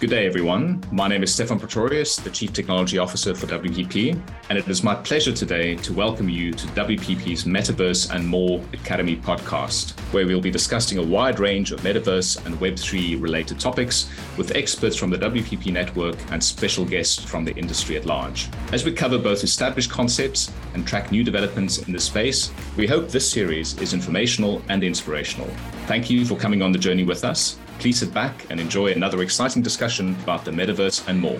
Good day, everyone. My name is Stephan Pretorius, the Chief Technology Officer for WPP, and it is my pleasure today to welcome you to WPP's Metaverse and More Academy podcast, where we'll be discussing a wide range of metaverse and Web3 related topics with experts from the WPP network and special guests from the industry at large. As we cover both established concepts and track new developments in the space, we hope this series is informational and inspirational. Thank you for coming on the journey with us. Please sit back and enjoy another exciting discussion about the metaverse and more.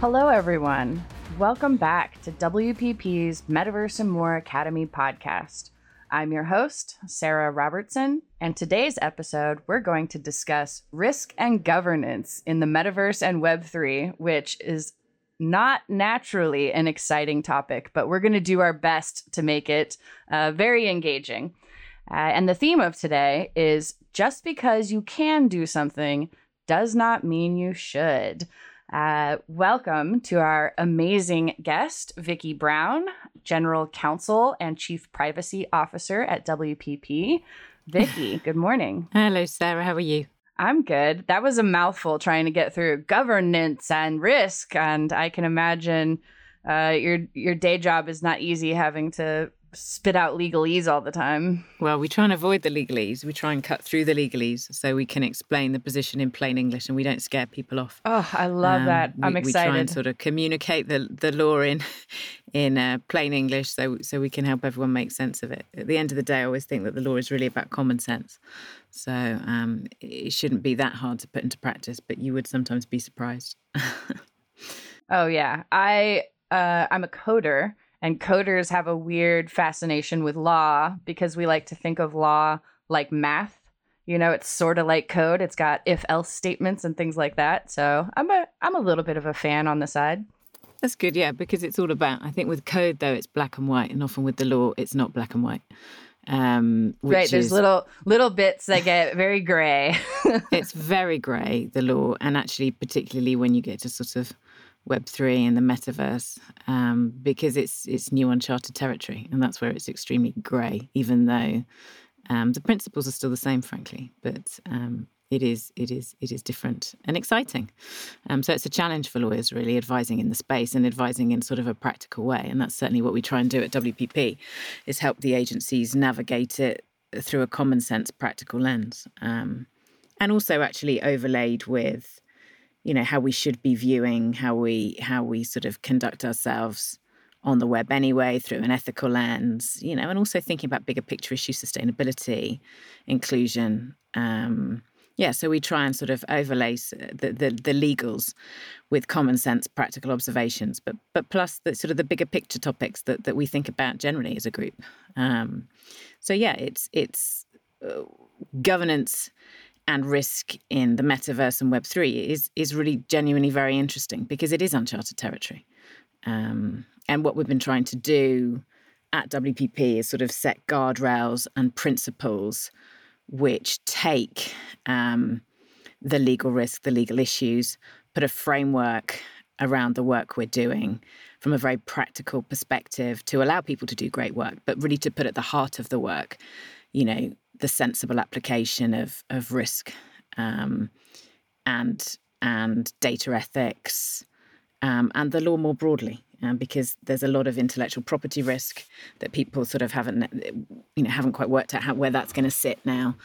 Hello, everyone. Welcome back to WPP's Metaverse and More Academy podcast. I'm your host, Sara Robertson, and today's episode, we're going to discuss risk and governance in the metaverse and Web3, which is not naturally an exciting topic, but we're going to do our best to make it uh, very engaging. Uh, and the theme of today is just because you can do something does not mean you should. Uh, welcome to our amazing guest, Vicky Brown, General Counsel and Chief Privacy Officer at WPP. Vicky, good morning. Hello, Sara. How are you? I'm good. That was a mouthful trying to get through governance and risk, and I can imagine uh, your your day job is not easy having to spit out legalese all the time. Well, we try and avoid the legalese. We try and cut through the legalese so we can explain the position in plain English and we don't scare people off. Oh, I love um, that. I'm we, excited. We try and sort of communicate the, the law in in uh, plain English so so we can help everyone make sense of it. At the end of the day, I always think that the law is really about common sense. So um, it shouldn't be that hard to put into practice, but you would sometimes be surprised. oh yeah, I uh, I'm a coder, and coders have a weird fascination with law because we like to think of law like math. You know, it's sort of like code. It's got if else statements and things like that. So I'm a I'm a little bit of a fan on the side. That's good, yeah, because it's all about. I think with code though, it's black and white, and often with the law, it's not black and white. Um, right, there's is, little little bits that get very grey. it's very grey the law, and actually, particularly when you get to sort of Web three and the metaverse, um, because it's it's new uncharted territory, and that's where it's extremely grey. Even though um, the principles are still the same, frankly, but um, it is it is it is different and exciting. Um, so it's a challenge for lawyers really advising in the space and advising in sort of a practical way, and that's certainly what we try and do at WPP, is help the agencies navigate it through a common sense, practical lens, um, and also actually overlaid with, you know, how we should be viewing how we how we sort of conduct ourselves on the web anyway through an ethical lens, you know, and also thinking about bigger picture issues, sustainability, inclusion. Um, yeah, so we try and sort of overlay the, the, the legals with common sense, practical observations, but but plus the sort of the bigger picture topics that, that we think about generally as a group. Um, so yeah, it's it's uh, governance and risk in the metaverse and Web three is is really genuinely very interesting because it is uncharted territory, um, and what we've been trying to do at WPP is sort of set guardrails and principles which take um, the legal risk, the legal issues, put a framework around the work we're doing from a very practical perspective to allow people to do great work, but really to put at the heart of the work, you know, the sensible application of of risk um, and and data ethics um, and the law more broadly um, because there's a lot of intellectual property risk that people sort of haven't, you know, haven't quite worked out how, where that's going to sit now.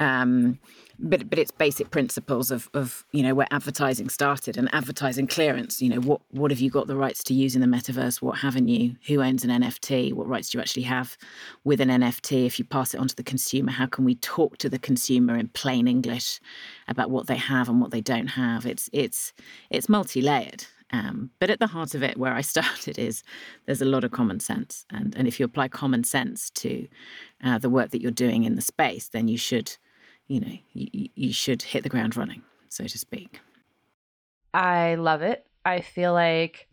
Um, but but it's basic principles of of you know where advertising started and advertising clearance. You know what what have you got the rights to use in the metaverse? What haven't you? Who owns an NFT? What rights do you actually have with an NFT? If you pass it on to the consumer, how can we talk to the consumer in plain English about what they have and what they don't have? It's it's it's multi layered. Um, but at the heart of it, where I started, is there's a lot of common sense, and and if you apply common sense to uh, the work that you're doing in the space, then you should, you know, you, you should hit the ground running, so to speak. I love it. I feel like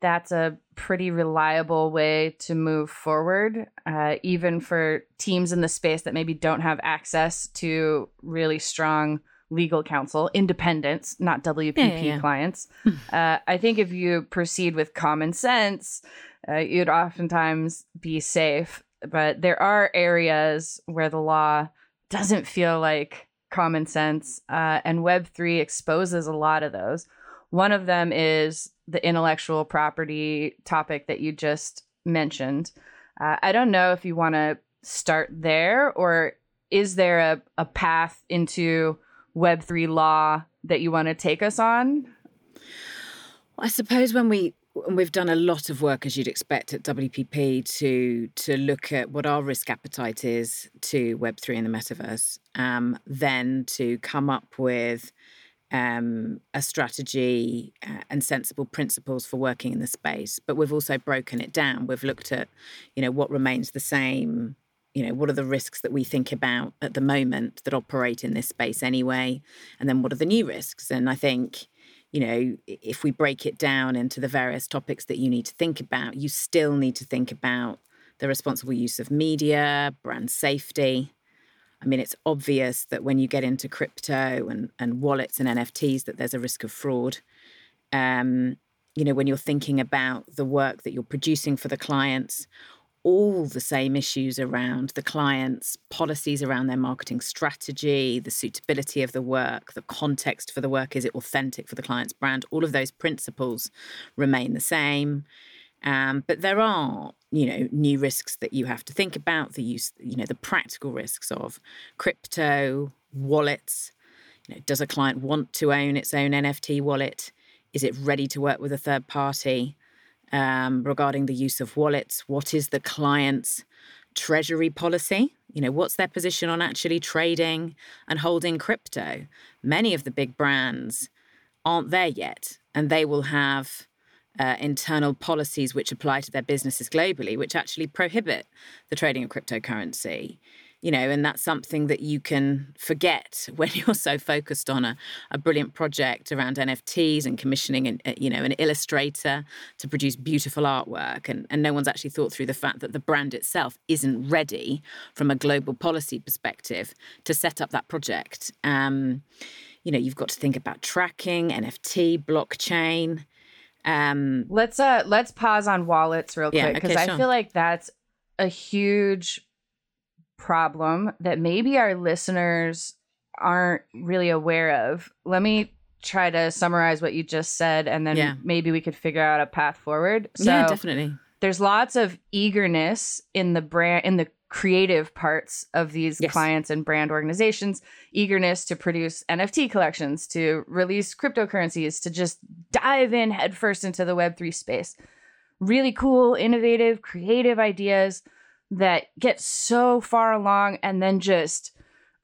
that's a pretty reliable way to move forward, uh, even for teams in the space that maybe don't have access to really strong legal counsel, independents, not WPP yeah, yeah. clients. Hmm. uh, I think if you proceed with common sense, uh, you'd oftentimes be safe. but there are areas where the law doesn't feel like common sense, uh, and Web3 exposes a lot of those. One of them is the intellectual property topic that you just mentioned. Uh, I don't know if you want to start there or is there a, a path into Web3 law that you want to take us on? I suppose when we we've done a lot of work, as you'd expect, at WPP to to look at what our risk appetite is to Web three and the metaverse, um, then to come up with um, a strategy uh, and sensible principles for working in the space. But we've also broken it down. We've looked at, you know, what remains the same. You know, what are the risks that we think about at the moment that operate in this space anyway, and then what are the new risks? And I think you know, if we break it down into the various topics that you need to think about, you still need to think about the responsible use of media, brand safety. I mean, it's obvious that when you get into crypto and, and wallets and NFTs, that there's a risk of fraud. Um, you know, when you're thinking about the work that you're producing for the clients, all the same issues around the client's policies around their marketing strategy, the suitability of the work, the context for the work. Is it authentic for the client's brand? All of those principles remain the same. Um, but there are, you know, new risks that you have to think about. The use, you know, the practical risks of crypto wallets. You know, does a client want to own its own NFT wallet? Is it ready to work with a third party? Um, regarding the use of wallets. What is the client's treasury policy? You know, what's their position on actually trading and holding crypto? Many of the big brands aren't there yet, and they will have uh, internal policies which apply to their businesses globally, which actually prohibit the trading of cryptocurrency you know, and that's something that you can forget when you're so focused on a, a brilliant project around NFTs and commissioning an, uh, you know, an illustrator to produce beautiful artwork. And, and no one's actually thought through the fact that the brand itself isn't ready from a global policy perspective to set up that project. Um, you know, you've got to think about tracking, NFT, blockchain. Um, let's uh let's pause on wallets real quick because okay, sure. I feel like that's a huge problem that maybe our listeners aren't really aware of. Let me try to summarize what you just said and then yeah. maybe we could figure out a path forward. So yeah, definitely. There's lots of eagerness in the brand in the creative parts of these yes. clients and brand organizations, eagerness to produce NFT collections, to release cryptocurrencies, to just dive in headfirst into the web3 space. Really cool, innovative, creative ideas that get so far along and then just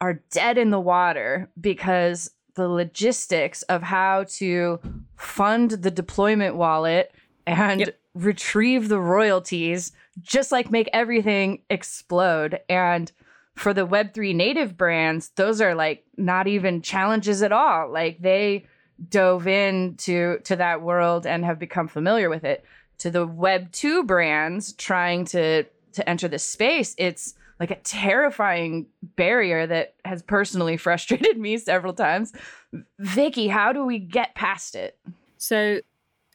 are dead in the water because the logistics of how to fund the deployment wallet and yep. retrieve the royalties just like make everything explode. And for the web3 native brands those are like not even challenges at all. Like they dove into to that world and have become familiar with it. To the web 2 brands trying to to enter this space, it's like a terrifying barrier that has personally frustrated me several times. Vicky, how do we get past it? So,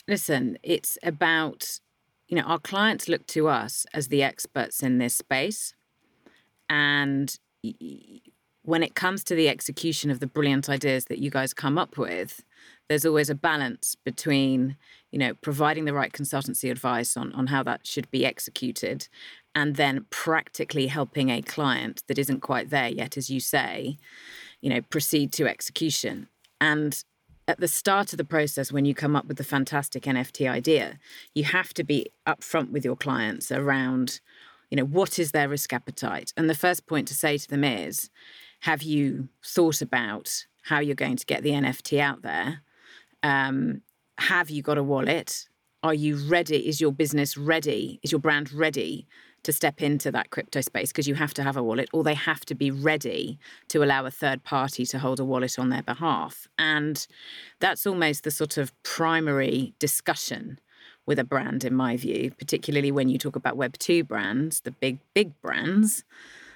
listen, it's about, you know, our clients look to us as the experts in this space. And when it comes to the execution of the brilliant ideas that you guys come up with, there's always a balance between, you know, providing the right consultancy advice on, on how that should be executed and then practically helping a client that isn't quite there yet, as you say, you know, proceed to execution. And at the start of the process, when you come up with the fantastic NFT idea, you have to be upfront with your clients around, you know, what is their risk appetite? And the first point to say to them is, have you thought about how you're going to get the NFT out there? Um, have you got a wallet? Are you ready? Is your business ready? Is your brand ready to step into that crypto space because you have to have a wallet or they have to be ready to allow a third party to hold a wallet on their behalf. And that's almost the sort of primary discussion with a brand, in my view, particularly when you talk about Web2 brands, the big, big brands,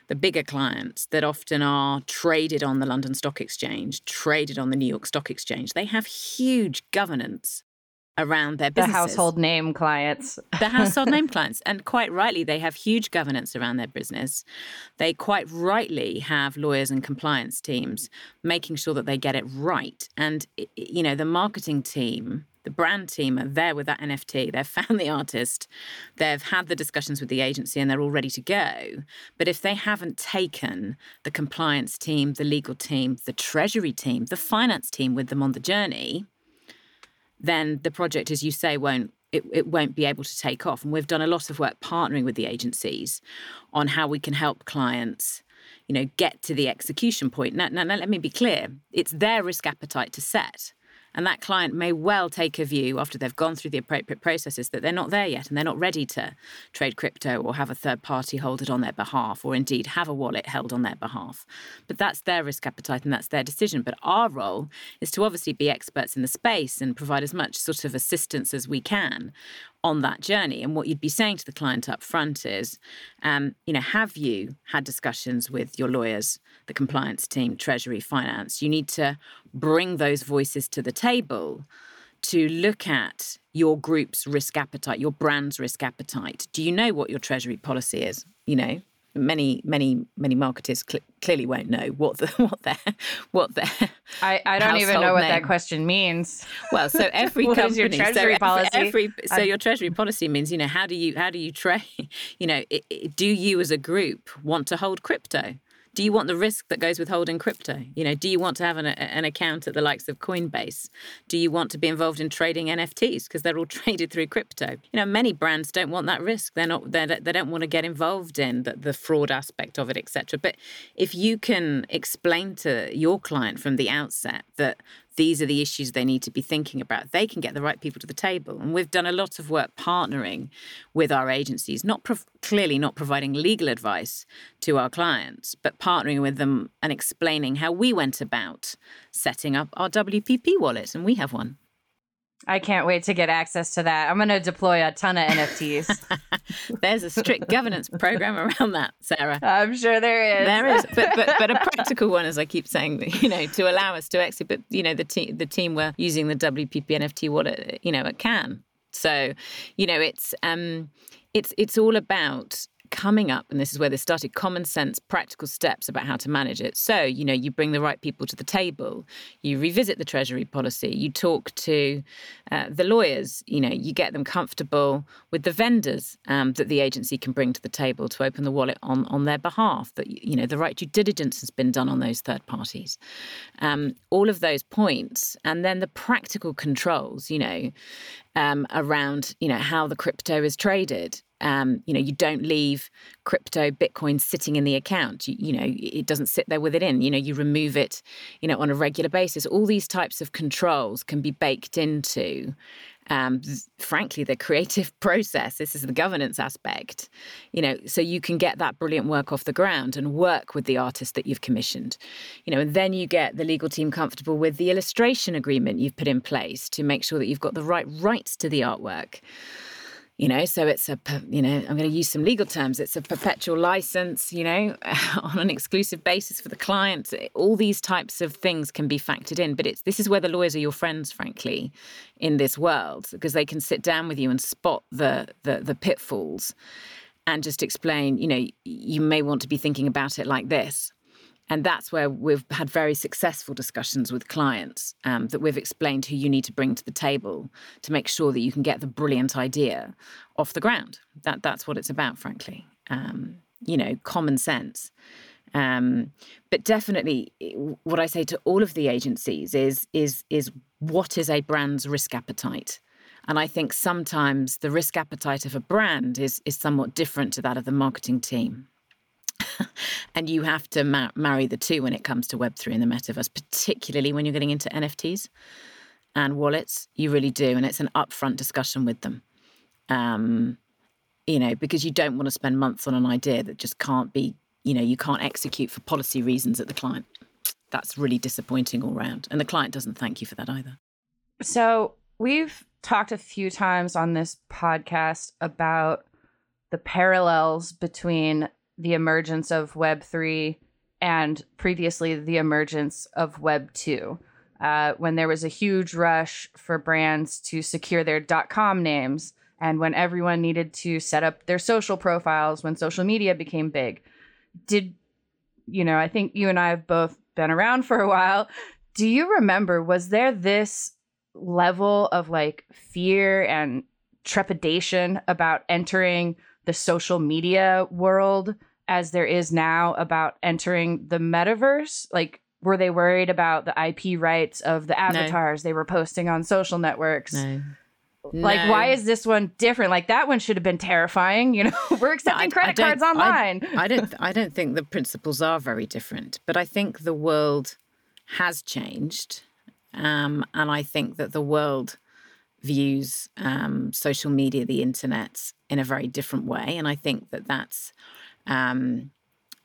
the bigger clients that often are traded on the London Stock Exchange, traded on the New York Stock Exchange. They have huge governance around their businesses. The household name clients. the household name clients. And quite rightly, they have huge governance around their business. They quite rightly have lawyers and compliance teams making sure that they get it right. And, you know, the marketing team the brand team are there with that NFT. They've found the artist, they've had the discussions with the agency, and they're all ready to go. But if they haven't taken the compliance team, the legal team, the treasury team, the finance team with them on the journey, then the project, as you say, won't it, it won't be able to take off. And we've done a lot of work partnering with the agencies on how we can help clients, you know, get to the execution point. Now, now, now let me be clear: it's their risk appetite to set. And that client may well take a view after they've gone through the appropriate processes that they're not there yet and they're not ready to trade crypto or have a third party hold it on their behalf or indeed have a wallet held on their behalf. But that's their risk appetite and that's their decision. But our role is to obviously be experts in the space and provide as much sort of assistance as we can on that journey. And what you'd be saying to the client up front is, um, you know, have you had discussions with your lawyers, the compliance team, treasury, finance? You need to bring those voices to the table to look at your group's risk appetite, your brand's risk appetite. Do you know what your treasury policy is? You know, many many many marketers cl- clearly won't know what the what their what their I, I don't even know what name. that question means. Well, so every company, your treasury so policy? Every, every so your treasury policy means you know how do you how do you trade? You know, it, it, do you as a group want to hold crypto? Do you want the risk that goes with holding crypto? You know, do you want to have an, an account at the likes of Coinbase? Do you want to be involved in trading NFTs because they're all traded through crypto? You know, many brands don't want that risk. They're not. They're, they don't want to get involved in the, the fraud aspect of it, etc. But if you can explain to your client from the outset that these are the issues they need to be thinking about. They can get the right people to the table. And we've done a lot of work partnering with our agencies, not clearly not providing legal advice to our clients, but partnering with them and explaining how we went about setting up our WPP wallet. And we have one. I can't wait to get access to that. I'm going to deploy a ton of NFTs. There's a strict governance program around that, Sara. I'm sure there is. There is, but, but but a practical one, as I keep saying, you know, to allow us to exit. But you know, the team the team were using the WPP NFT wallet, you know, at Cannes. So, you know, it's um, it's it's all about coming up, and this is where this started, common sense, practical steps about how to manage it. So, you know, you bring the right people to the table, you revisit the Treasury policy, you talk to uh, the lawyers, you know, you get them comfortable with the vendors um, that the agency can bring to the table to open the wallet on, on their behalf, that, you know, the right due diligence has been done on those third parties. Um, all of those points. And then the practical controls, you know, um, around, you know, how the crypto is traded um, you know, you don't leave crypto Bitcoin sitting in the account. You, you, know, it doesn't sit there with it in. You know, you remove it, you know, on a regular basis. All these types of controls can be baked into, um, frankly, the creative process. This is the governance aspect. You know, so you can get that brilliant work off the ground and work with the artist that you've commissioned. You know, and then you get the legal team comfortable with the illustration agreement you've put in place to make sure that you've got the right rights to the artwork you know so it's a you know i'm going to use some legal terms. It's a perpetual license you know on an exclusive basis for the client. All these types of things can be factored in but it's this is where the lawyers are your friends frankly in this world because they can sit down with you and spot the the, the pitfalls and just explain you know you may want to be thinking about it like this and that's where we've had very successful discussions with clients um, that we've explained who you need to bring to the table to make sure that you can get the brilliant idea off the ground. That that's what it's about, frankly. Um, you know, common sense. Um, but definitely, what I say to all of the agencies is is is what is a brand's risk appetite. And I think sometimes the risk appetite of a brand is is somewhat different to that of the marketing team. and you have to ma- marry the two when it comes to Web3 and the metaverse, particularly when you're getting into NFTs and wallets. You really do. And it's an upfront discussion with them. Um, you know, because you don't want to spend months on an idea that just can't be, you know, you can't execute for policy reasons at the client. That's really disappointing all round. And the client doesn't thank you for that either. So we've talked a few times on this podcast about the parallels between the emergence of Web3 and previously the emergence of Web 2. uh, when there was a huge rush for brands to secure their .com names and when everyone needed to set up their social profiles when social media became big. Did you know, I think you and I have both been around for a while. Do you remember was there this level of like fear and trepidation about entering the social media world as there is now about entering the metaverse? Like, were they worried about the IP rights of the avatars no. they were posting on social networks? No. Like, no. why is this one different? Like that one should have been terrifying. You know, we're accepting I, credit I cards online. I, I don't. I don't think the principles are very different, but I think the world has changed, um, and I think that the world views um, social media, the internet, in a very different way. And I think that that's, um,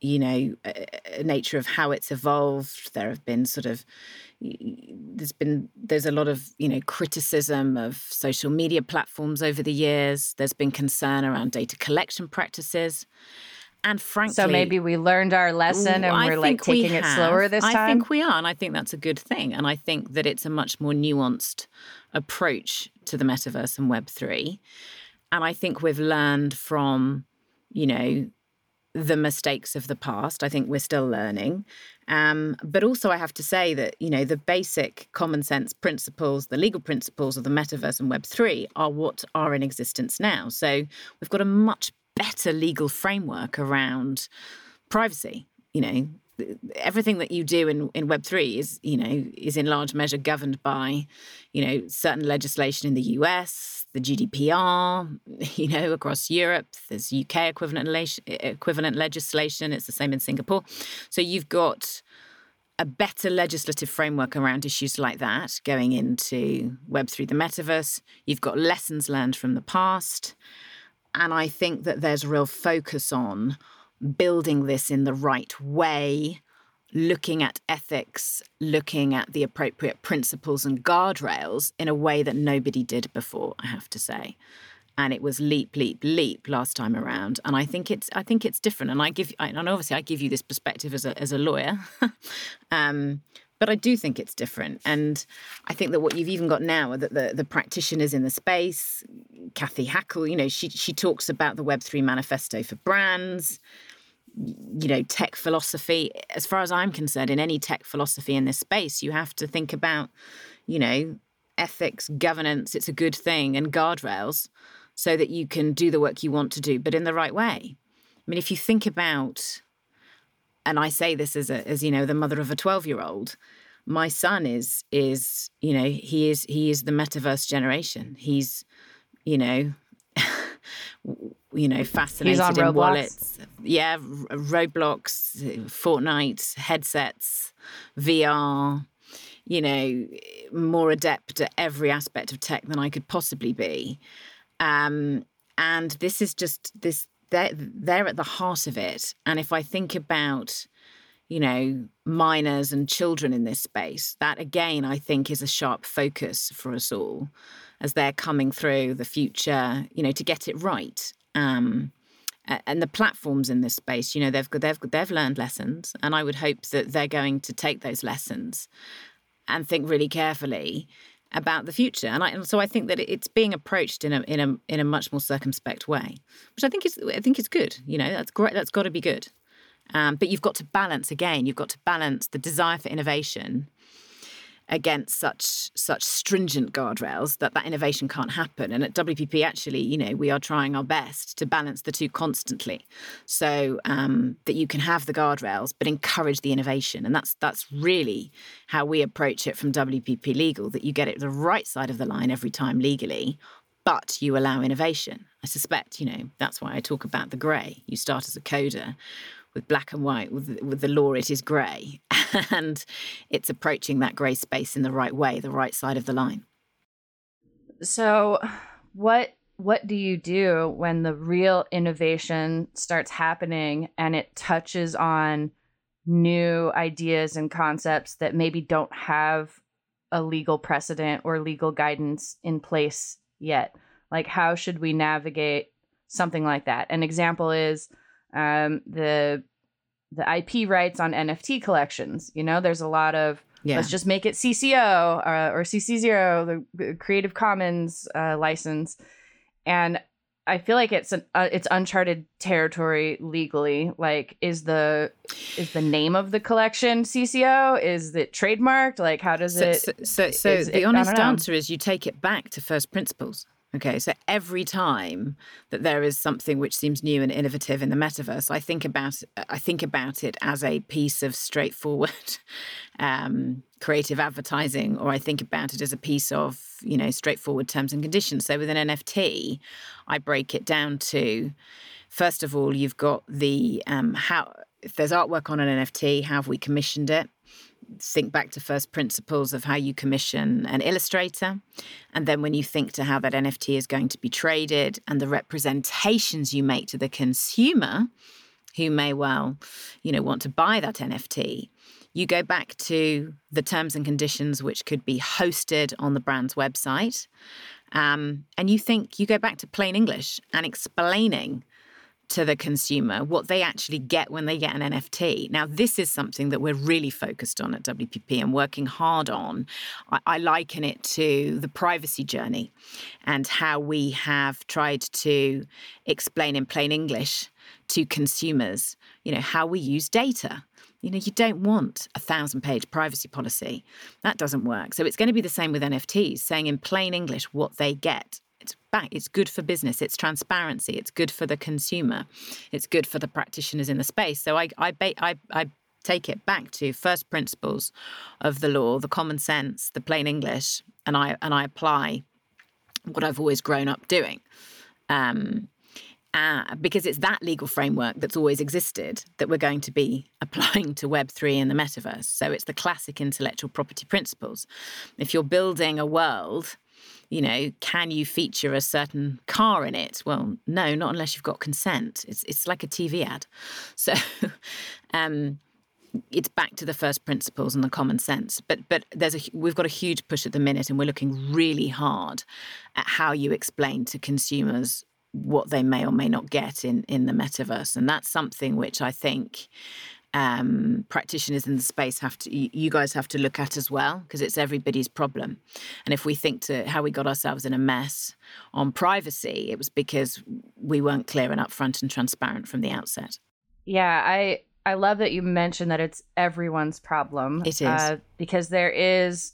you know, a, a nature of how it's evolved. There have been sort of, there's been, there's a lot of, you know, criticism of social media platforms over the years. There's been concern around data collection practices. And frankly, so maybe we learned our lesson and we're like taking we it slower this time. I think we are, and I think that's a good thing. And I think that it's a much more nuanced approach to the metaverse and Web three. And I think we've learned from, you know, the mistakes of the past. I think we're still learning. Um, but also, I have to say that, you know, the basic common sense principles, the legal principles of the metaverse and Web3 are what are in existence now. So we've got a much better legal framework around privacy. You know, everything that you do in, in web3 is you know is in large measure governed by you know certain legislation in the us the gdpr you know across europe. There's uk equivalent equivalent legislation. It's the same in singapore. So you've got a better legislative framework around issues like that going into web3 the metaverse. You've got lessons learned from the past and I think that there's real focus on building this in the right way, looking at ethics, looking at the appropriate principles and guardrails in a way that nobody did before, I have to say. And it was leap, leap, leap last time around. And I think it's I think it's different. And I give and obviously I give you this perspective as a as a lawyer. um, but I do think it's different. And I think that what you've even got now are that the, the practitioners in the space, Cathy Hackl, you know, she she talks about the Web3 manifesto for brands, you know, tech philosophy. As far as I'm concerned, in any tech philosophy in this space, you have to think about, you know, ethics, governance, it's a good thing, and guardrails so that you can do the work you want to do, but in the right way. I mean, if you think about and I say this as a as you know the mother of a 12 year old my son is is you know he is he is the metaverse generation. He's you know you know fascinated in Roblox. wallets. Yeah roblox fortnite headsets vr you know more adept at every aspect of tech than i could possibly be. Um and this is just this they're, they're at the heart of it. And if I think about, you know, minors and children in this space, that again, I think is a sharp focus for us all as they're coming through the future, you know, to get it right. Um, and the platforms in this space, you know, they've they've they've learned lessons, and I would hope that they're going to take those lessons and think really carefully about the future. And, I, and so I think that it's being approached in a in a in a much more circumspect way, which I think is I think is good. You know, that's great. That's got to be good. Um, but you've got to balance again. You've got to balance the desire for innovation against such such stringent guardrails that that innovation can't happen. And at WPP actually you know we are trying our best to balance the two constantly. So um, that you can have the guardrails but encourage the innovation. And that's that's really how we approach it from WPP legal that you get it the right side of the line every time legally but you allow innovation. I suspect you know that's why I talk about the grey. You start as a coder with black and white. With, with the law, it is grey. and it's approaching that grey space in the right way, the right side of the line. So, what what do you do when the real innovation starts happening and it touches on new ideas and concepts that maybe don't have a legal precedent or legal guidance in place yet? Like, how should we navigate something like that? An example is um, the the IP rights on NFT collections. You know, there's a lot of Yeah. Let's just make it CC0 uh, or CC0, the Creative Commons uh, license. And I feel like it's an, uh, it's uncharted territory legally. Like, is the is the name of the collection CC0? Is it trademarked? Like, how does so, it? So, so, so the it, honest answer is you take it back to first principles. Okay, so every time that there is something which seems new and innovative in the metaverse, I think about I think about it as a piece of straightforward um, creative advertising, or I think about it as a piece of you know straightforward terms and conditions. So with an NFT, I break it down to first of all, you've got the um, how if there's artwork on an NFT, how have we commissioned it? Think back to first principles of how you commission an illustrator. And then when you think to how that NFT is going to be traded and the representations you make to the consumer who may well, you know, want to buy that NFT, you go back to the terms and conditions which could be hosted on the brand's website. Um, and you think you go back to plain English and explaining to the consumer what they actually get when they get an NFT. Now, this is something that we're really focused on at WPP and working hard on. I, liken it to the privacy journey and how we have tried to explain in plain English to consumers, you know, how we use data. You know, you don't want a thousand page privacy policy. That doesn't work. So it's going to be the same with NFTs, saying in plain English what they get it's back it's good for business it's transparency it's good for the consumer it's good for the practitioners in the space so i i i, I take it back to first principles of the law the common sense the plain english and i and i apply what i've always grown up doing um, uh, because it's that legal framework that's always existed that we're going to be applying to Web3 and the metaverse. So it's the classic intellectual property principles. If you're building a world you know, can you feature a certain car in it? Well, no, not unless you've got consent. It's it's like a TV ad. So um, it's back to the first principles and the common sense. But but there's a we've got a huge push at the minute, and we're looking really hard at how you explain to consumers what they may or may not get in in the metaverse, and that's something which I think um, practitioners in the space have to you guys have to look at as well because it's everybody's problem. And if we think to how we got ourselves in a mess on privacy it was because we weren't clear and upfront and transparent from the outset. Yeah i i love that you mentioned that it's everyone's problem. It is. uh, because there is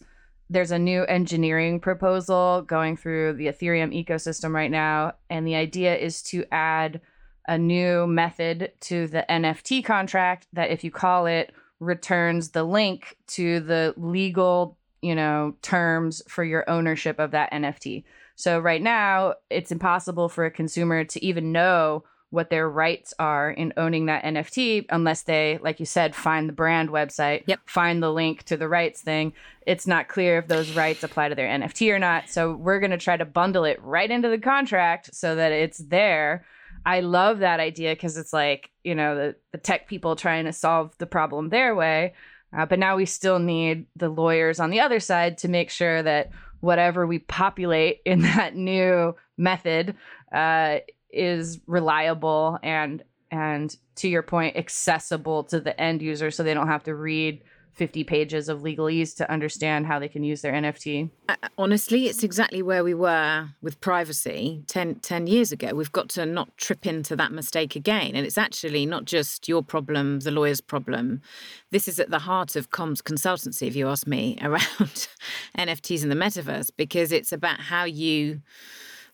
there's a new engineering proposal going through the ethereum ecosystem right now and the idea is to add a new method to the NFT contract that, if you call it, returns the link to the legal, you know, terms for your ownership of that NFT. So right now, it's impossible for a consumer to even know what their rights are in owning that NFT unless they, like you said, find the brand website, yep. find the link to the rights thing. It's not clear if those rights apply to their NFT or not. So we're going to try to bundle it right into the contract so that it's there I love that idea because it's like, you know, the, the tech people trying to solve the problem their way. Uh, but now we still need the lawyers on the other side to make sure that whatever we populate in that new method uh, is reliable and and to your point accessible to the end user so they don't have to read 50 pages of legalese to understand how they can use their NFT? Uh, honestly, it's exactly where we were with privacy 10, 10, years ago. We've got to not trip into that mistake again. And it's actually not just your problem, the lawyer's problem. This is at the heart of comms consultancy, if you ask me, around NFTs in the metaverse, because it's about how you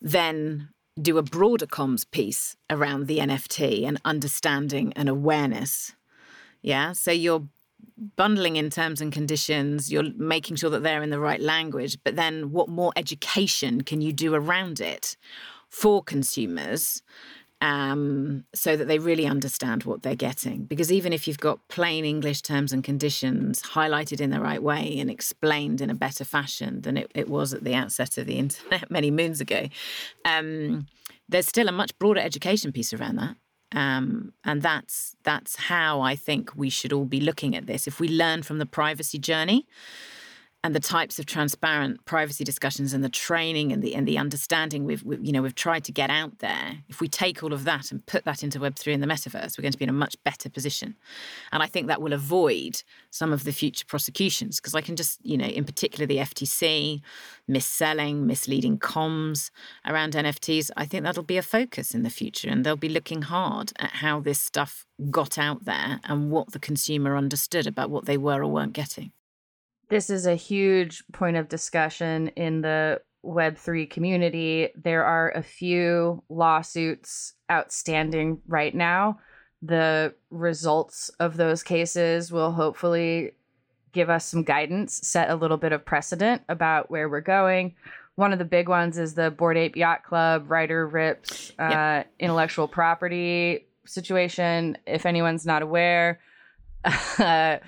then do a broader comms piece around the NFT and understanding and awareness. Yeah. So you're bundling in terms and conditions, you're making sure that they're in the right language, but then what more education can you do around it for consumers um, so that they really understand what they're getting? Because even if you've got plain English terms and conditions highlighted in the right way and explained in a better fashion than it, it was at the outset of the internet many moons ago, um, there's still a much broader education piece around that. Um, and that's that's how I think we should all be looking at this. If we learn from the privacy journey, and the types of transparent privacy discussions and the training and the and the understanding we've, we've, you know we've tried to get out there if we take all of that and put that into web3 and the metaverse we're going to be in a much better position. And i think that will avoid some of the future prosecutions because i can just you know in particular the ftc mis-selling misleading comms around nfts i think that'll be a focus in the future and they'll be looking hard at how this stuff got out there and what the consumer understood about what they were or weren't getting this is a huge point of discussion in the Web3 community. There are a few lawsuits outstanding right now. The results of those cases will hopefully give us some guidance, set a little bit of precedent about where we're going. One of the big ones is the Bored Ape Yacht Club Ryder Ripps, uh, yep. intellectual property situation. If anyone's not aware, uh,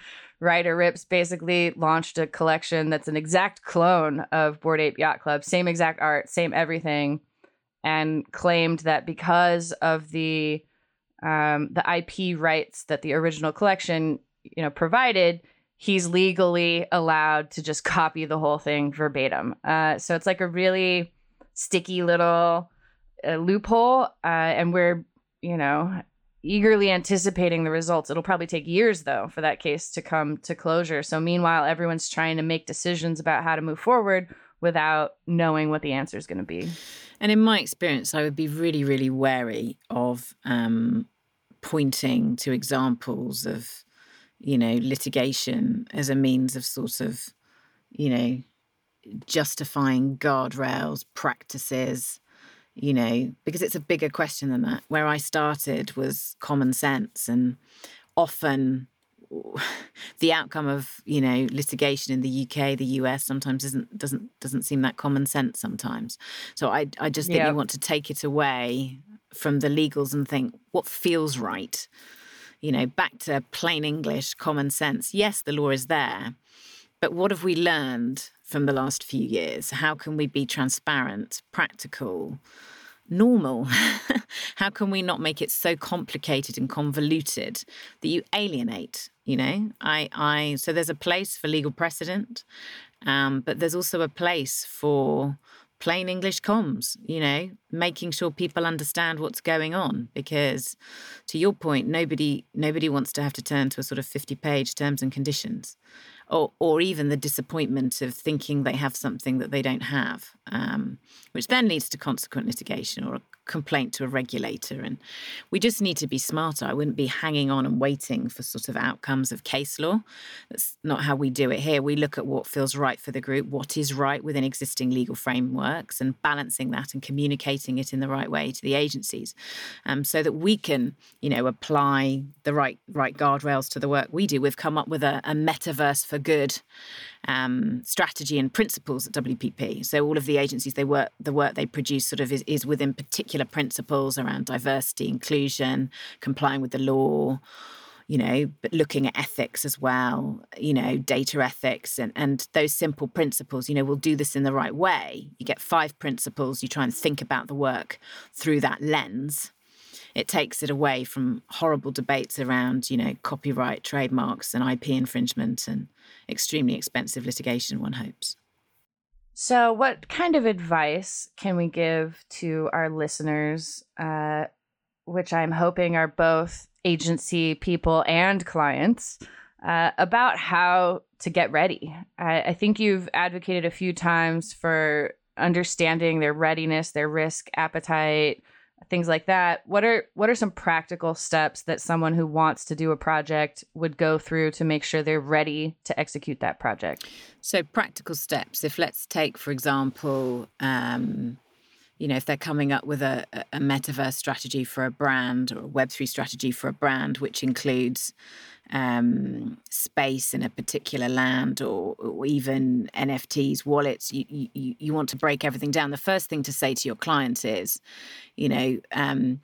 Ryder Ripps basically launched a collection that's an exact clone of Bored Ape Yacht Club, same exact art, same everything, and claimed that because of the um, the IP rights that the original collection you know provided, he's legally allowed to just copy the whole thing verbatim. Uh, so it's like a really sticky little uh, loophole, uh, and we're you know eagerly anticipating the results. It'll probably take years, though, for that case to come to closure. So, meanwhile, everyone's trying to make decisions about how to move forward without knowing what the answer is going to be. And in my experience, I would be really, really wary of um, pointing to examples of, you know, litigation as a means of sort of, you know, justifying guardrails, practices, you know, because it's a bigger question than that. Where I started was common sense, and often the outcome of you know litigation in the UK, the US sometimes isn't doesn't doesn't seem that common sense sometimes. So I I just think yeah. you want to take it away from the legals and think what feels right. You know, back to plain English, common sense. Yes, the law is there, but what have we learned from the last few years? How can we be transparent, practical, normal? How can we not make it so complicated and convoluted that you alienate? You know, I, I. So there's a place for legal precedent, um, but there's also a place for plain English comms, you know, making sure people understand what's going on. Because to your point, nobody nobody wants to have to turn to a sort of 50 page terms and conditions or, or even the disappointment of thinking they have something that they don't have, um, which then leads to consequent litigation or a complaint to a regulator. And we just need to be smarter. I wouldn't be hanging on and waiting for sort of outcomes of case law. That's not how we do it here. We look at what feels right for the group, what is right within existing legal frameworks, and balancing that and communicating it in the right way to the agencies, um, so that we can, you know, apply the right right guardrails to the work we do. We've come up with a, a metaverse for good um, strategy and principles at WPP. So all of the agencies they work, the work they produce, sort of is, is within particular principles around diversity, inclusion, complying with the law you know, but looking at ethics as well, you know, data ethics and, and those simple principles, you know, we'll do this in the right way. You get five principles, you try and think about the work through that lens it takes it away from horrible debates around, you know, copyright, trademarks, and IP infringement and extremely expensive litigation, one hopes. So, what kind of advice can we give to our listeners, uh, which I'm hoping are both agency people and clients, uh, about how to get ready? I, I think you've advocated a few times for understanding their readiness, their risk appetite, things like that. What are what are some practical steps that someone who wants to do a project would go through to make sure they're ready to execute that project? So practical steps if let's take for example um, you know if they're coming up with a, a metaverse strategy for a brand or a web3 strategy for a brand which includes um, space in a particular land or, or, even NFTs, wallets, you, you, you want to break everything down. The first thing to say to your clients is, you know, um,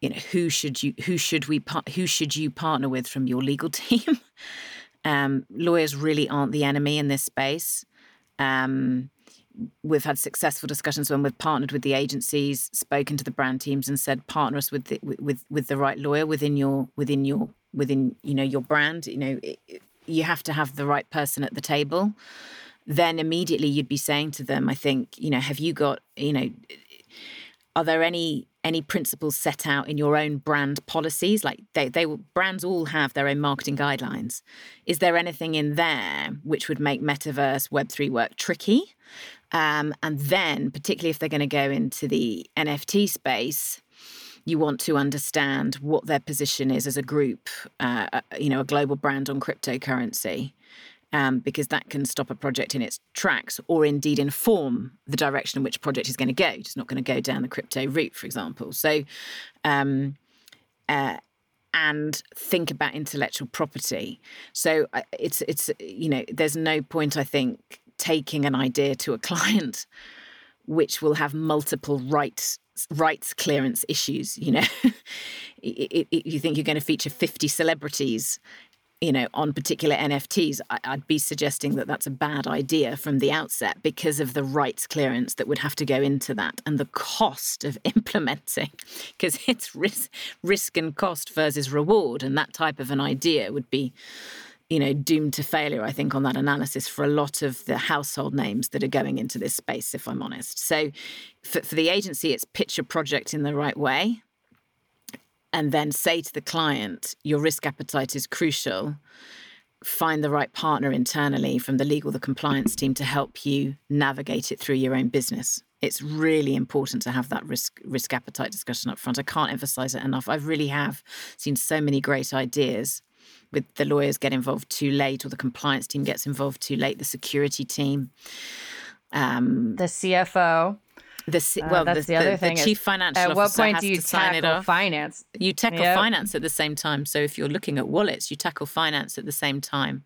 you know, who should you who should we who should you partner with from your legal team? um, lawyers really aren't the enemy in this space. Um, we've had successful discussions when we've partnered with the agencies, spoken to the brand teams, and said partner us with the, with with the right lawyer within your within your within you know your brand. You know, you have to have the right person at the table. Then immediately you'd be saying to them, I think, you know, have you got, you know, are there any any principles set out in your own brand policies like they they brands all have their own marketing guidelines is there anything in there which would make metaverse web3 work tricky um, and then particularly if they're going to go into the nft space you want to understand what their position is as a group uh, uh you know a global brand on cryptocurrency um, because that can stop a project in its tracks or indeed inform the direction in which project is going to go. It's not going to go down the crypto route, for example. So, um, uh, and think about intellectual property. So uh, it's it's you know there's no point I think taking an idea to a client which will have multiple rights rights clearance issues. You know, it, it, you think you're going to feature 50 celebrities you know, on particular NFTs, I, would be suggesting that that's a bad idea from the outset because of the rights clearance that would have to go into that and the cost of implementing, because it's risk, risk and cost versus reward, and that type of an idea would be, you know, doomed to failure. I think on that analysis for a lot of the household names that are going into this space, if I'm honest. So, for, for the agency, it's pitch a project in the right way and then say to the client, your risk appetite is crucial. Find the right partner internally from the legal, the compliance team to help you navigate it through your own business. It's really important to have that risk risk appetite discussion up front. I can't emphasize it enough. I really have seen so many great ideas with the lawyers get involved too late or the compliance team gets involved too late, the security team. Um, the CFO. The uh, well, that's the, the other the, thing. The chief financial at what point do you tackle finance? You tackle yep. finance at the same time. So if you're looking at wallets, you tackle finance at the same time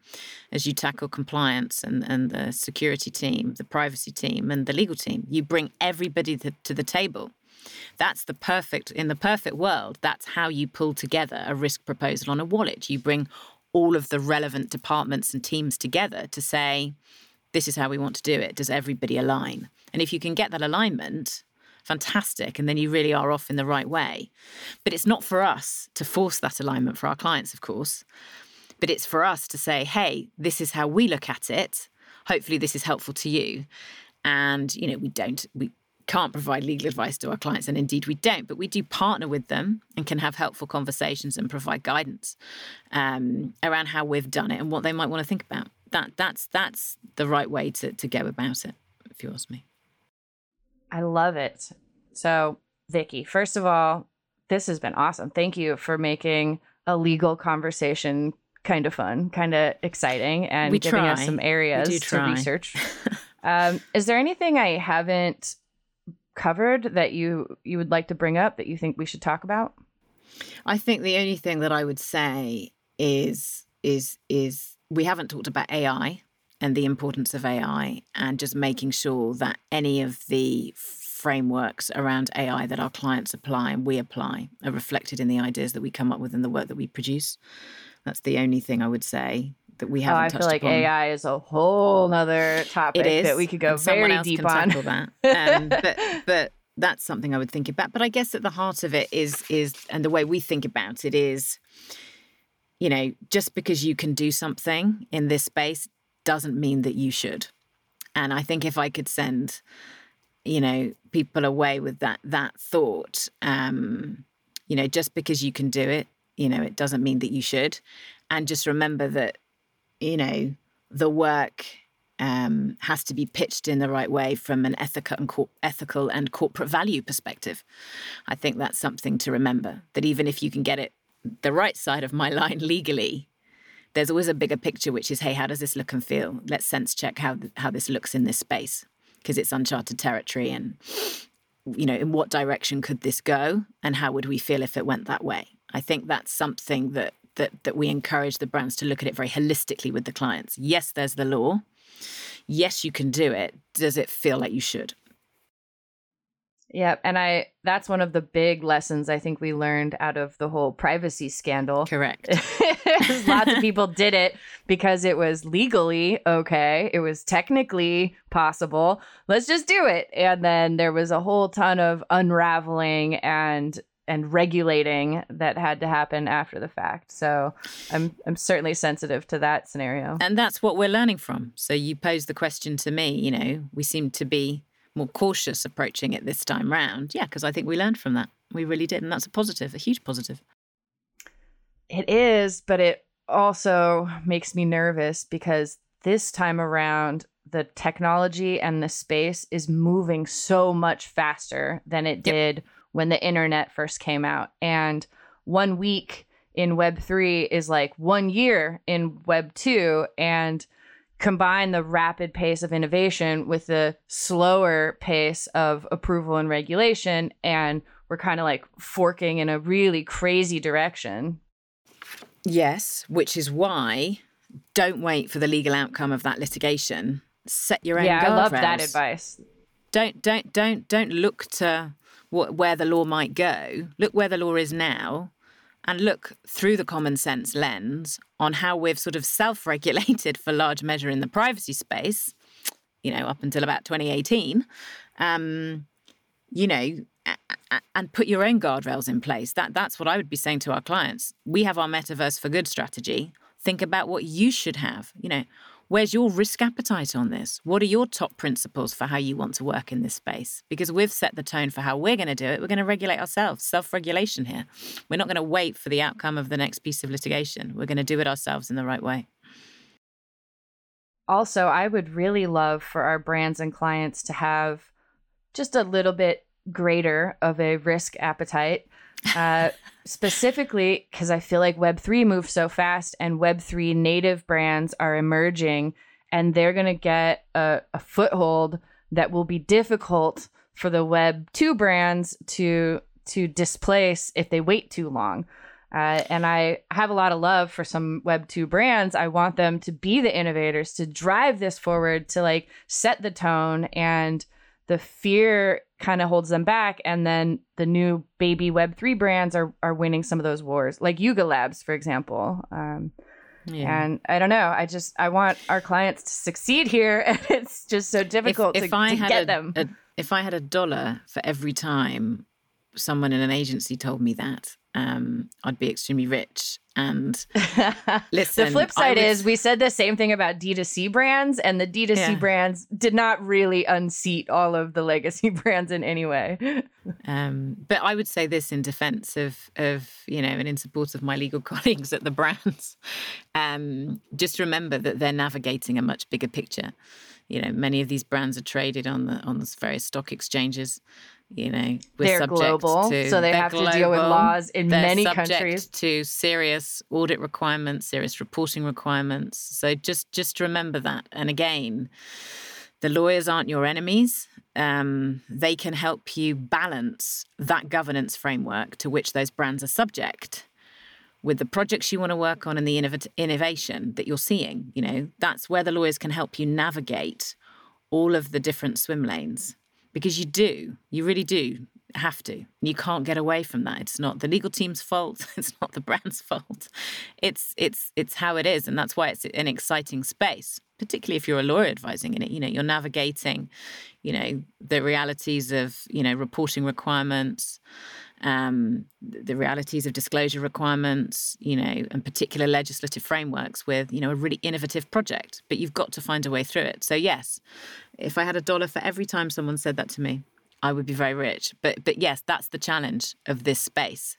as you tackle compliance and, and the security team, the privacy team, and the legal team. You bring everybody to, to the table. That's the perfect in the perfect world. That's how you pull together a risk proposal on a wallet. You bring all of the relevant departments and teams together to say, this is how we want to do it. Does everybody align? And if you can get that alignment, fantastic. And then you really are off in the right way. But it's not for us to force that alignment for our clients, of course. But it's for us to say, hey, this is how we look at it. Hopefully, this is helpful to you. And, you know, we don't, we, can't provide legal advice to our clients, and indeed we don't, but we do partner with them and can have helpful conversations and provide guidance um, around how we've done it and what they might want to think about. That that's that's the right way to to go about it, if you ask me. I love it. So, Vicky, first of all, this has been awesome. Thank you for making a legal conversation kind of fun, kind of exciting, and we giving try. us some areas to research. um, is there anything I haven't covered that you you would like to bring up that you think we should talk about? I think the only thing that I would say is is is we haven't talked about AI and the importance of AI and just making sure that any of the frameworks around AI that our clients apply and we apply are reflected in the ideas that we come up with and the work that we produce. That's the only thing I would say that we haven't. Oh, I feel like upon. AI is a whole nother topic that we could go very deep on. that. Um, but, but that's something I would think about. But I guess at the heart of it is is and the way we think about it is, you know, just because you can do something in this space doesn't mean that you should. And I think if I could send, you know, people away with that that thought, um, you know, just because you can do it, you know, it doesn't mean that you should. And just remember that you know, the work um, has to be pitched in the right way from an ethical and, cor- ethical and corporate value perspective. I think that's something to remember that even if you can get it the right side of my line legally, there's always a bigger picture, which is, hey, how does this look and feel? Let's sense check how how this looks in this space because it's uncharted territory, and you know, in what direction could this go, and how would we feel if it went that way? I think that's something that that that we encourage the brands to look at it very holistically with the clients. Yes, there's the law. Yes, you can do it. Does it feel like you should? Yeah, and I that's one of the big lessons I think we learned out of the whole privacy scandal. Correct. Lots of people did it because it was legally okay. It was technically possible. Let's just do it. And then there was a whole ton of unraveling and and regulating that had to happen after the fact. So I'm I'm certainly sensitive to that scenario. And that's what we're learning from. So you pose the question to me, you know, we seem to be more cautious approaching it this time round. Yeah, because I think we learned from that. We really did. And that's a positive, a huge positive. It is, but it also makes me nervous because this time around, the technology and the space is moving so much faster than it yep. did when the internet first came out. And one week in Web 3 is like one year in Web 2. And combine the rapid pace of innovation with the slower pace of approval and regulation. And we're kind of like forking in a really crazy direction. Yes, which is why don't wait for the legal outcome of that litigation. Set your own. Yeah, I love that advice. Don't don't don't don't look to what, where the law might go. Look where the law is now, and look through the common sense lens on how we've sort of self-regulated for large measure in the privacy space. You know, up until about 2018. Um, you know, and put your own guardrails in place. That that's what I would be saying to our clients. We have our metaverse for good strategy. Think about what you should have. You know, where's your risk appetite on this? What are your top principles for how you want to work in this space? Because we've set the tone for how we're going to do it. We're going to regulate ourselves, self-regulation here. We're not going to wait for the outcome of the next piece of litigation. We're going to do it ourselves in the right way. Also, I would really love for our brands and clients to have just a little bit greater of a risk appetite. Uh, specifically, because I feel like Web3 moves so fast and Web3 native brands are emerging and they're going to get a, a foothold that will be difficult for the Web2 brands to to displace if they wait too long. Uh, and I have a lot of love for some Web2 brands. I want them to be the innovators, to drive this forward, to like set the tone and the fear kind of holds them back. And then the new baby web3 brands are are winning some of those wars like yuga labs for example. Um, yeah. and i don't know. I just i want our clients to succeed here. And it's just so difficult if, if to, I to had get a, them. a, if i had a dollar for every time someone in an agency told me that um, I'd be extremely rich. And listen, the flip side was, is we said the same thing about D2C brands, and the D2C yeah. brands did not really unseat all of the legacy brands in any way. Um, but I would say this in defense of, of, you know, and in support of my legal colleagues at the brands. Um, just remember that they're navigating a much bigger picture. You know, many of these brands are traded on the on the various stock exchanges you know they're global to, so they have global, to deal with laws in many countries. to serious audit requirements serious reporting requirements. So just just remember that. And again the lawyers aren't your enemies. Um, they can help you balance that governance framework to which those brands are subject with the projects you want to work on and the innov- innovation that you're seeing you know? That's where the lawyers can help you navigate all of the different swim lanes because you do, you really do have to. You can't get away from that. It's not the legal team's fault. It's not the brand's fault. It's it's it's how it is, and that's why it's an exciting space. Particularly if you're a lawyer advising in it, you know, you're navigating, you know, the realities of you know reporting requirements, um, the realities of disclosure requirements, you know, and particular legislative frameworks with, you know, a really innovative project. But you've got to find a way through it. So yes, if I had a dollar for every time someone said that to me, I would be very rich. But but yes, that's the challenge of this space.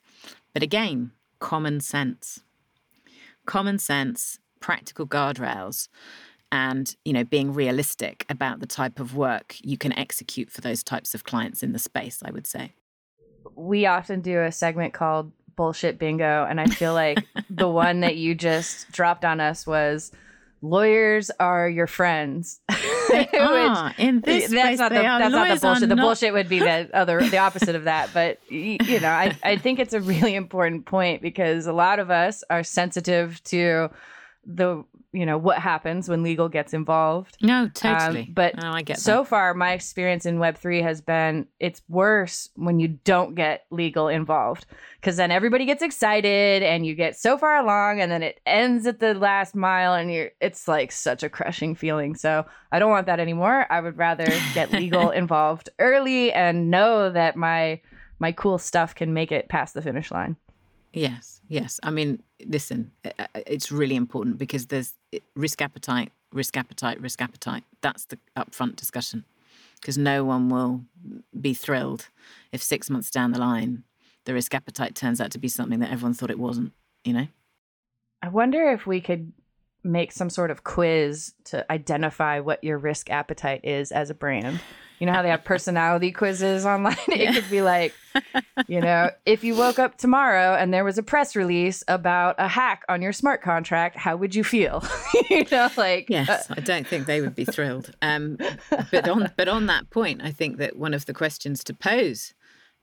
But again, common sense. Common sense, practical guardrails and you know being realistic about the type of work you can execute for those types of clients in the space i would say we often do a segment called bullshit bingo and i feel like the one that you just dropped on us was lawyers are your friends. They are. In eh, this that's not the, that's not the bullshit. The not... bullshit would be the other the opposite of that but you know I, I think it's a really important point because a lot of us are sensitive to the you know what happens when legal gets involved. No, totally. Um, but I get so that. far, my experience in Web three has been it's worse when you don't get legal involved because then everybody gets excited and you get so far along and then it ends at the last mile and you're it's like such a crushing feeling. So I don't want that anymore. I would rather get legal involved early and know that my my cool stuff can make it past the finish line. Yes, yes. I mean, listen, uh, uh, it's really important because there's risk appetite, risk appetite, risk appetite. That's the upfront discussion because no one will be thrilled if six months down the line the risk appetite turns out to be something that everyone thought it wasn't, you know? I wonder if we could make some sort of quiz to identify what your risk appetite is as a brand. You know how they have personality quizzes online? It could be like, you know, if you woke up tomorrow and there was a press release about a hack on your smart contract, how would you feel? you know, like Yes, uh, I don't think they would be thrilled. Um, but on but on that point, I think that one of the questions to pose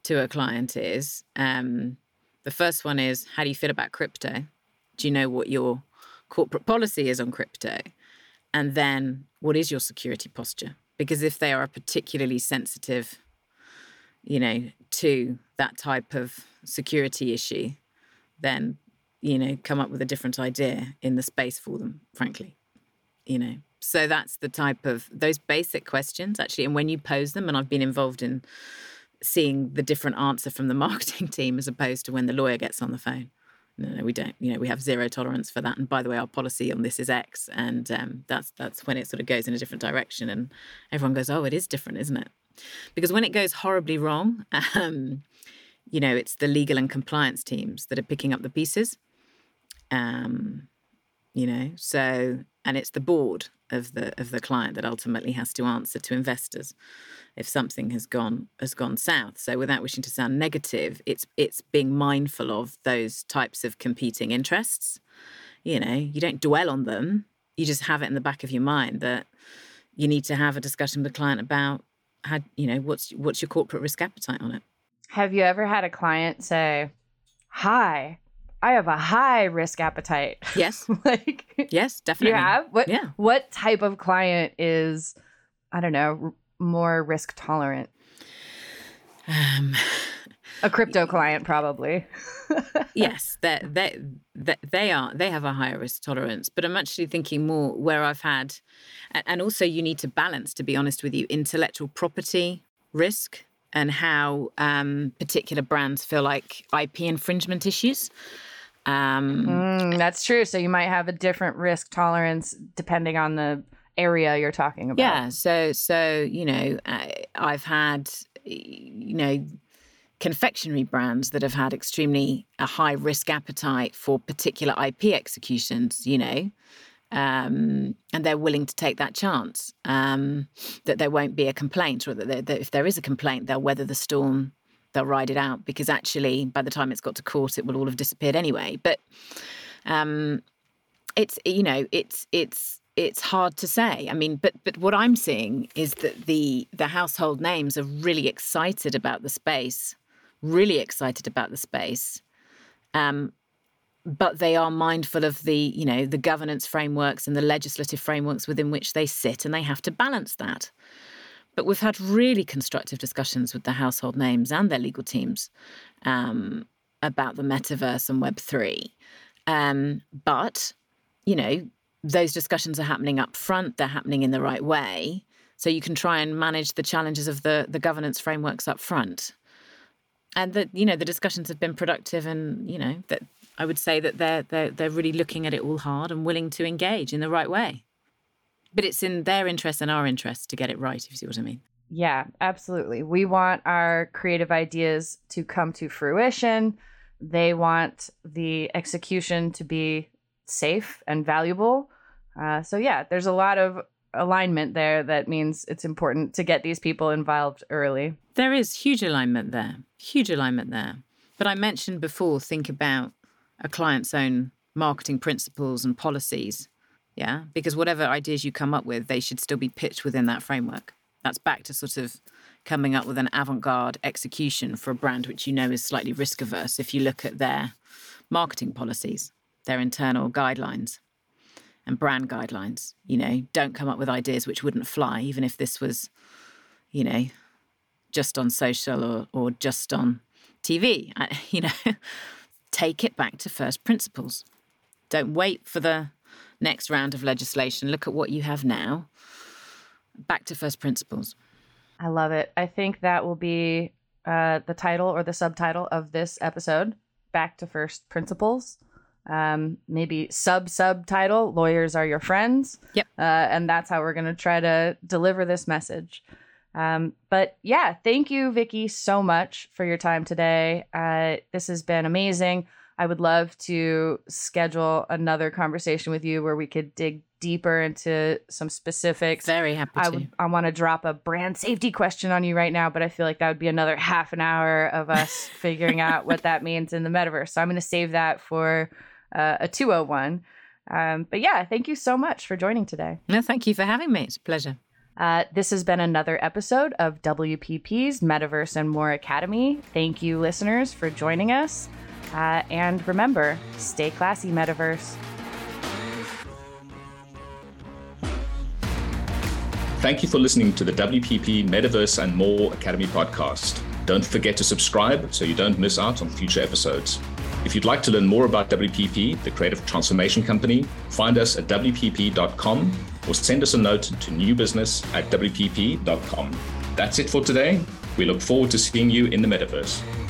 to a client is um, the first one is how do you feel about crypto? Do you know what your corporate policy is on crypto? And then what is your security posture? Because if they are particularly sensitive, you know, to that type of security issue, then, you know, come up with a different idea in the space for them, frankly. You know. So that's the type of those basic questions actually. And when you pose them, and I've been involved in seeing the different answer from the marketing team as opposed to when the lawyer gets on the phone we don't. You know, we have zero tolerance for that. And by the way, our policy on this is X, and um, that's that's when it sort of goes in a different direction, and everyone goes, "Oh, it is different, isn't it?" Because when it goes horribly wrong, um, you know, it's the legal and compliance teams that are picking up the pieces. Um, you know, so and it's the board of the of the client that ultimately has to answer to investors if something has gone has gone south. So without wishing to sound negative, it's it's being mindful of those types of competing interests. You know, you don't dwell on them. You just have it in the back of your mind that you need to have a discussion with the client about how you know what's what's your corporate risk appetite on it. Have you ever had a client say, "Hi, I have a high risk appetite." Yes. like Yes, definitely. You have? What yeah. what type of client is I don't know, more risk tolerant? Um, a crypto client, probably. yes, they they they are they have a higher risk tolerance. But I'm actually thinking more where I've had, and also you need to balance. To be honest with you, intellectual property risk and how um, particular brands feel like IP infringement issues. Um, mm, that's true. So you might have a different risk tolerance depending on the area you're talking about. Yeah. So, so you know, I, I've had, you know, confectionery brands that have had extremely a high risk appetite for particular IP executions. You know. Um, and they're willing to take that chance um, that there won't be a complaint, or that, that if there is a complaint, they'll weather the storm, they'll ride it out, because actually, by the time it's got to court, it will all have disappeared anyway. But um, it's you know, it's it's it's hard to say. I mean, but but what I'm seeing is that the the household names are really excited about the space, really excited about the space. Um, but they are mindful of the you know the governance frameworks and the legislative frameworks within which they sit and they have to balance that but we've had really constructive discussions with the household names and their legal teams um, about the metaverse and web3 um, but you know those discussions are happening up front, they're happening in the right way. So you can try and manage the challenges of the, the governance frameworks up front. And that, you know, the discussions have been productive and, you know, that I would say that they're they're they're really looking at it all hard and willing to engage in the right way. But it's in their interest and our interest to get it right, if you see what I mean. Yeah, absolutely. We want our creative ideas to come to fruition. They want the execution to be safe and valuable. Uh, so yeah, there's a lot of alignment there that means it's important to get these people involved early. There is huge alignment there, huge alignment there. But I mentioned before, think about a client's own marketing principles and policies. Yeah, because whatever ideas you come up with, they should still be pitched within that framework. That's back to sort of coming up with an avant garde execution for a brand which you know is slightly risk averse if you look at their marketing policies their internal guidelines and brand guidelines. You know, don't come up with ideas which wouldn't fly, even if this was, you know, just on social or, or just on TV. I, you know, take it back to first principles. Don't wait for the next round of legislation. Look at what you have now. Back to first principles. I love it. I think that will be uh, the title or the subtitle of this episode, Back to First Principles. Um, maybe sub subtitle, Lawyers Are Your Friends. Yep. Uh, and that's how we're going to try to deliver this message. Um, but yeah, thank you, Vicky, so much for your time today. Uh, this has been amazing. I would love to schedule another conversation with you where we could dig deeper into some specifics. Very happy I to. I want to drop a brand safety question on you right now, but I feel like that would be another half an hour of us figuring out what that means in the metaverse. So I'm going to save that for uh, a 201. Um, but yeah, thank you so much for joining today. No, thank you for having me. It's a pleasure. Uh, this has been another episode of WPP's Metaverse and More Academy. Thank you, listeners, for joining us. Uh, and remember, stay classy, Metaverse. Thank you for listening to the WPP Metaverse and More Academy podcast. Don't forget to subscribe so you don't miss out on future episodes. If you'd like to learn more about WPP, the creative transformation company, find us at WPP.com or send us a note to newbusiness at WPP.com. That's it for today. We look forward to seeing you in the metaverse.